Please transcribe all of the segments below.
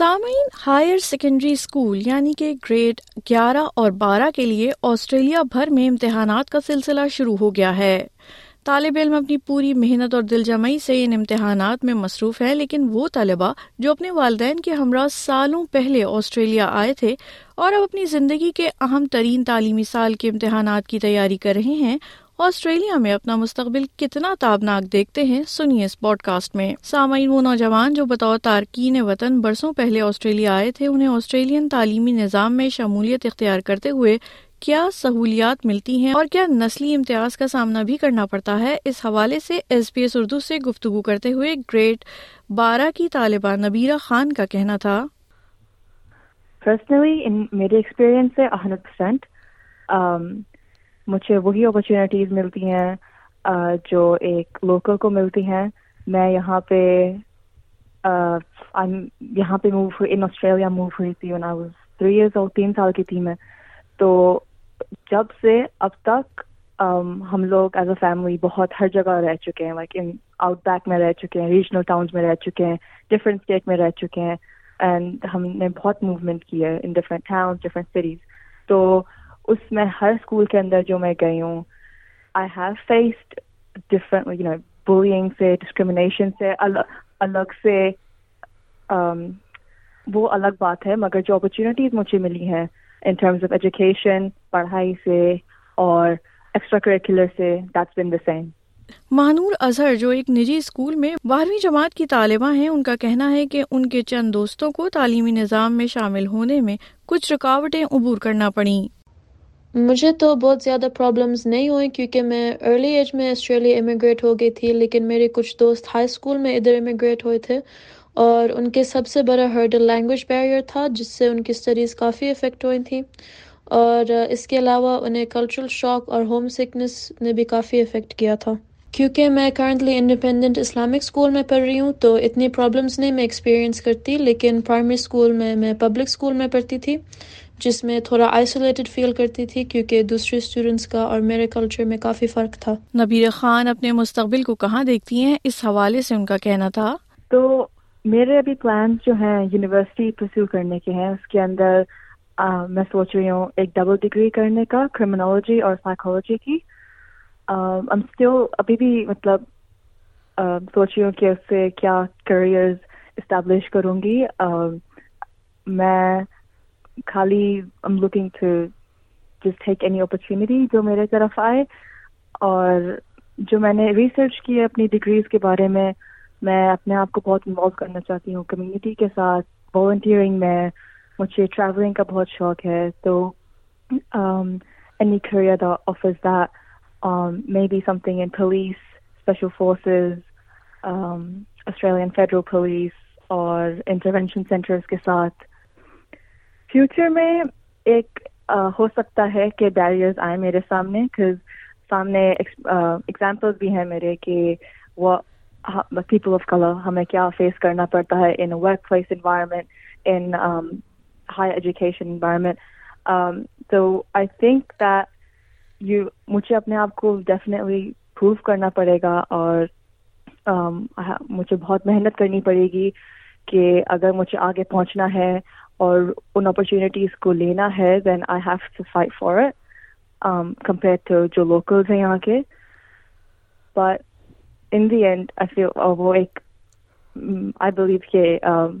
سامعین، higher secondary school یعنی کہ گریڈ گیارہ اور بارہ کے لیے آسٹریلیا بھر میں امتحانات کا سلسلہ شروع ہو گیا ہے۔ طالب علم اپنی پوری محنت اور دل جمعی سے ان امتحانات میں مصروف ہے لیکن وہ طالبہ جو اپنے والدین کے ہمراہ سالوں پہلے آسٹریلیا آئے تھے اور اب اپنی زندگی کے اہم ترین تعلیمی سال کے امتحانات کی تیاری کر رہے ہیں آسٹریلیا میں اپنا مستقبل کتنا تابناک دیکھتے ہیں، سنیے اس پوڈ کاسٹ میں۔ سامعین، وہ نوجوان جو بطور تارکین وطن برسوں پہلے آسٹریلیا آئے تھے، انہیں آسٹریلین تعلیمی نظام میں شمولیت اختیار کرتے ہوئے کیا سہولیات ملتی ہیں اور کیا نسلی امتیاز کا سامنا بھی کرنا پڑتا ہے؟ اس حوالے سے ایس پی ایس اردو سے گفتگو کرتے ہوئے گریڈ بارہ کی طالبہ نبیرہ خان کا کہنا تھا۔ پرسنلی میرے ایکسپیرئنس سے ہنڈریڈ پرسینٹ مجھے وہی اپرچونیٹیز ملتی ہیں جو ایک لوکل کو ملتی ہیں۔ میں یہاں پہ یہاں پہ موو ہوئی ان آسٹریلیا موو ہوئی تھی تھری ایئرس اور تین سال کی تھی میں۔ تو جب سے اب تک ہم لوگ ایز اے فیملی بہت ہر جگہ رہ چکے ہیں۔ لائک ان آؤٹ بیک میں رہ چکے ہیں ریجنل ٹاؤنس میں رہ چکے ہیں ڈفرینٹ اسٹیٹ میں رہ چکے ہیں۔ اینڈ ہم نے بہت موومنٹ کی ہے in different towns different cities تو اس میں ہر اسکول کے اندر جو میں گئی ہوں I have faced different you know bullying سے ڈسکریمنیشن سے الگ سے um, وہ الگ بات ہے، مگر جو اپرچونیٹیز مجھے ملی ہیں ان ٹرمز آف ایجوکیشن پڑھائی سے اور ایکسٹرا کریکولر سے دیٹس بن دا سیم مانور اظہر جو ایک نجی اسکول میں بارہویں جماعت کی طالبہ ہیں، ان کا کہنا ہے کہ ان کے چند دوستوں کو تعلیمی نظام میں شامل ہونے میں کچھ رکاوٹیں عبور کرنا پڑیں۔ مجھے تو بہت زیادہ پرابلمز نہیں ہوئیں کیونکہ میں ارلی ایج میں آسٹریلیا امیگریٹ ہو گئی تھی، لیکن میرے کچھ دوست ہائی اسکول میں ادھر امیگریٹ ہوئے تھے اور ان کے سب سے بڑا ہرڈل لینگویج بیریئر تھا، جس سے ان کی اسٹڈیز کافی افیکٹ ہوئی تھیں اور اس کے علاوہ انہیں کلچرل شاک اور ہوم سکنس نے بھی کافی افیکٹ کیا تھا۔ کیونکہ میں کرنٹلی انڈیپینڈنٹ اسلامک اسکول میں پڑھ رہی ہوں تو اتنی پرابلمس نہیں میں ایکسپیرینس کرتی لیکن پرائمری اسکول میں میں پبلک اسکول میں پڑھتی تھی جس میں تھوڑا آئسولیٹڈ فیل کرتی تھی کیونکہ دوسرے اسٹوڈینٹس کا اور میرے کلچر میں کافی فرق تھا۔ نبیر خان اپنے مستقبل کو کہاں دیکھتی ہیں؟ اس حوالے سے ان کا کہنا تھا۔ تو میرے ابھی پلانس جو ہیں یونیورسٹی پرسو کرنے کے ہیں اس کے اندر میں سوچ رہی ہوں ایک ڈبل ڈگری کرنے کا کرمنالوجی اور سائیکالوجی کی۔ ابھی بھی مطلب سوچ رہی ہوں کہ اس سے کیا کریئرز اسٹیبلش کروں گی میں خالی ایم لوکنگ ٹو جس ٹیک اینی اپرچونیٹی جو میرے طرف آئے اور جو میں نے ریسرچ کی ہے اپنی ڈگریز کے بارے میں میں اپنے آپ کو بہت انوالو کرنا چاہتی ہوں کمیونٹی کے ساتھ والنٹیئرنگ میں مجھے ٹریولنگ کا بہت شوق ہے تو any career offers that may be something in police special forces Australian federal police اور انٹروینشن سینٹرز کے ساتھ فیوچر میں ایک ہو سکتا ہے کہ بیریئرز آئیں میرے سامنے سامنے ایگزامپل بھی ہیں میرے کہ وہ پیپل آف کلر ہمیں کیا فیس کرنا پڑتا ہے in workplace environment in high education environment تو آئی تھنک دیٹ یو مجھے اپنے آپ کو ڈیفینیٹلی پروو کرنا پڑے گا اور um, مجھے بہت محنت کرنی پڑے گی کہ اگر مجھے آگے پہنچنا ہے اور ان اپرچونیٹیز کو لینا ہے then I have to fight for it compare to جو لوکلز ہیں یہاں کے. بٹ ان دی اینڈ وہ ایک mm, آئی بلیو کہ um,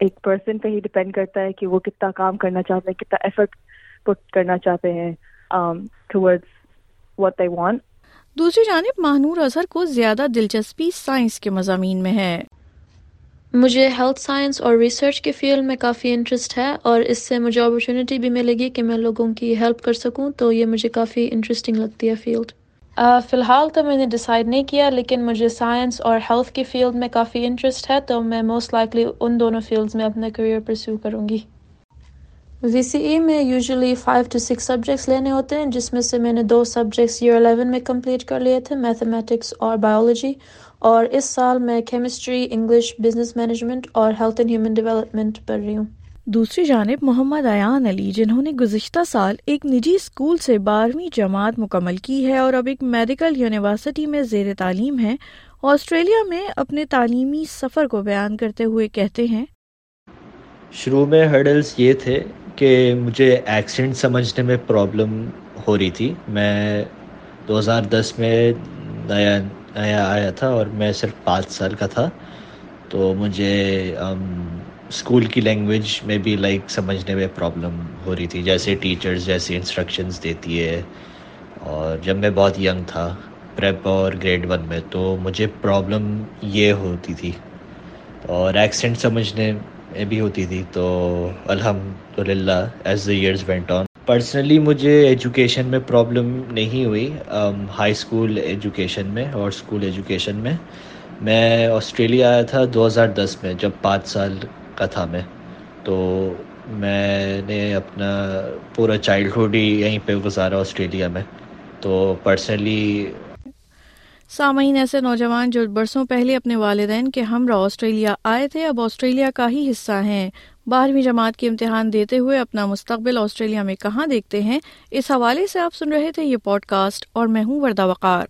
ایک پرسن پہ ہی ڈپینڈ کرتا ہے کہ وہ کتنا کام کرنا چاہتے ہیں، کتنا ایفرٹ پٹ کرنا چاہتے ہیں. وانٹ دوسری جانب مہنور اظہر کو زیادہ دلچسپی سائنس کے مضامین میں ہے۔ مجھے ہیلتھ سائنس اور ریسرچ کے فیلڈ میں کافی انٹرسٹ ہے اور اس سے مجھے اپرچونیٹی بھی ملے گی کہ میں لوگوں کی ہیلپ کر سکوں تو یہ مجھے کافی انٹرسٹنگ لگتی ہے فیلڈ فی الحال تو میں نے ڈیسائڈ نہیں کیا لیکن مجھے سائنس اور ہیلتھ کے فیلڈ میں کافی انٹرسٹ ہے تو میں موسٹ لائکلی ان دونوں فیلڈز میں اپنا کریئر پرسیو کروں گی۔ وی سی ای میں usually five to six subjects لینے ہوتے ہیں جس میں سے میں نے دو سبجیکٹس ایئر الیون میں کمپلیٹ کر لیے تھے میتھمیٹکس اور بایولوجی اور اس سال میں کیمسٹری انگلش بزنس مینجمنٹ اور ہیلتھ اینڈ ہیومن ڈیولپمنٹ پڑھ رہی ہوں۔ دوسری جانب محمد ایان علی جنہوں نے گزشتہ سال ایک نجی اسکول سے بارہویں جماعت مکمل کی ہے اور اب ایک میڈیکل یونیورسٹی میں زیر تعلیم ہے آسٹریلیا میں اپنے تعلیمی سفر کو بیان کرتے ہوئے کہتے ہیں شروع میں ہرڈلس یہ تھے کہ مجھے ایکسینٹ سمجھنے میں پرابلم ہو رہی تھی۔ میں دو ہزار دس میں نیا نیا آیا تھا اور میں صرف پانچ سال کا تھا۔ تو مجھے اسکول کی لینگویج میں بھی لائک سمجھنے میں پرابلم ہو رہی تھی۔ جیسے ٹیچرز جیسے انسٹرکشنز دیتی ہے۔ اور جب میں بہت ینگ تھا پریپ اور گریڈ ون میں، تو مجھے پرابلم یہ ہوتی تھی۔ اور ایکسینٹ سمجھنے بھی ہوتی تھی، تو الحمد للہ as the years went on personally مجھے ایجوکیشن میں پرابلم نہیں ہوئی ہائی اسکول ایجوکیشن میں اور اسکول ایجوکیشن میں. میں آسٹریلیا آیا تھا دو ہزار دس میں، جب پانچ سال کا تھا میں. تو میں نے اپنا پورا چائلڈہڈ ہی یہیں پہ گزارا آسٹریلیا میں. تو پرسنلی سامعین، ایسے نوجوان جو برسوں پہلے اپنے والدین کے ہمراہ آسٹریلیا آئے تھے، اب آسٹریلیا کا ہی حصہ ہیں۔ بارہویں جماعت کے امتحان دیتے ہوئے اپنا مستقبل آسٹریلیا میں کہاں دیکھتے ہیں؟ اس حوالے سے آپ سن رہے تھے یہ پوڈ کاسٹ اور میں ہوں وردہ وقار۔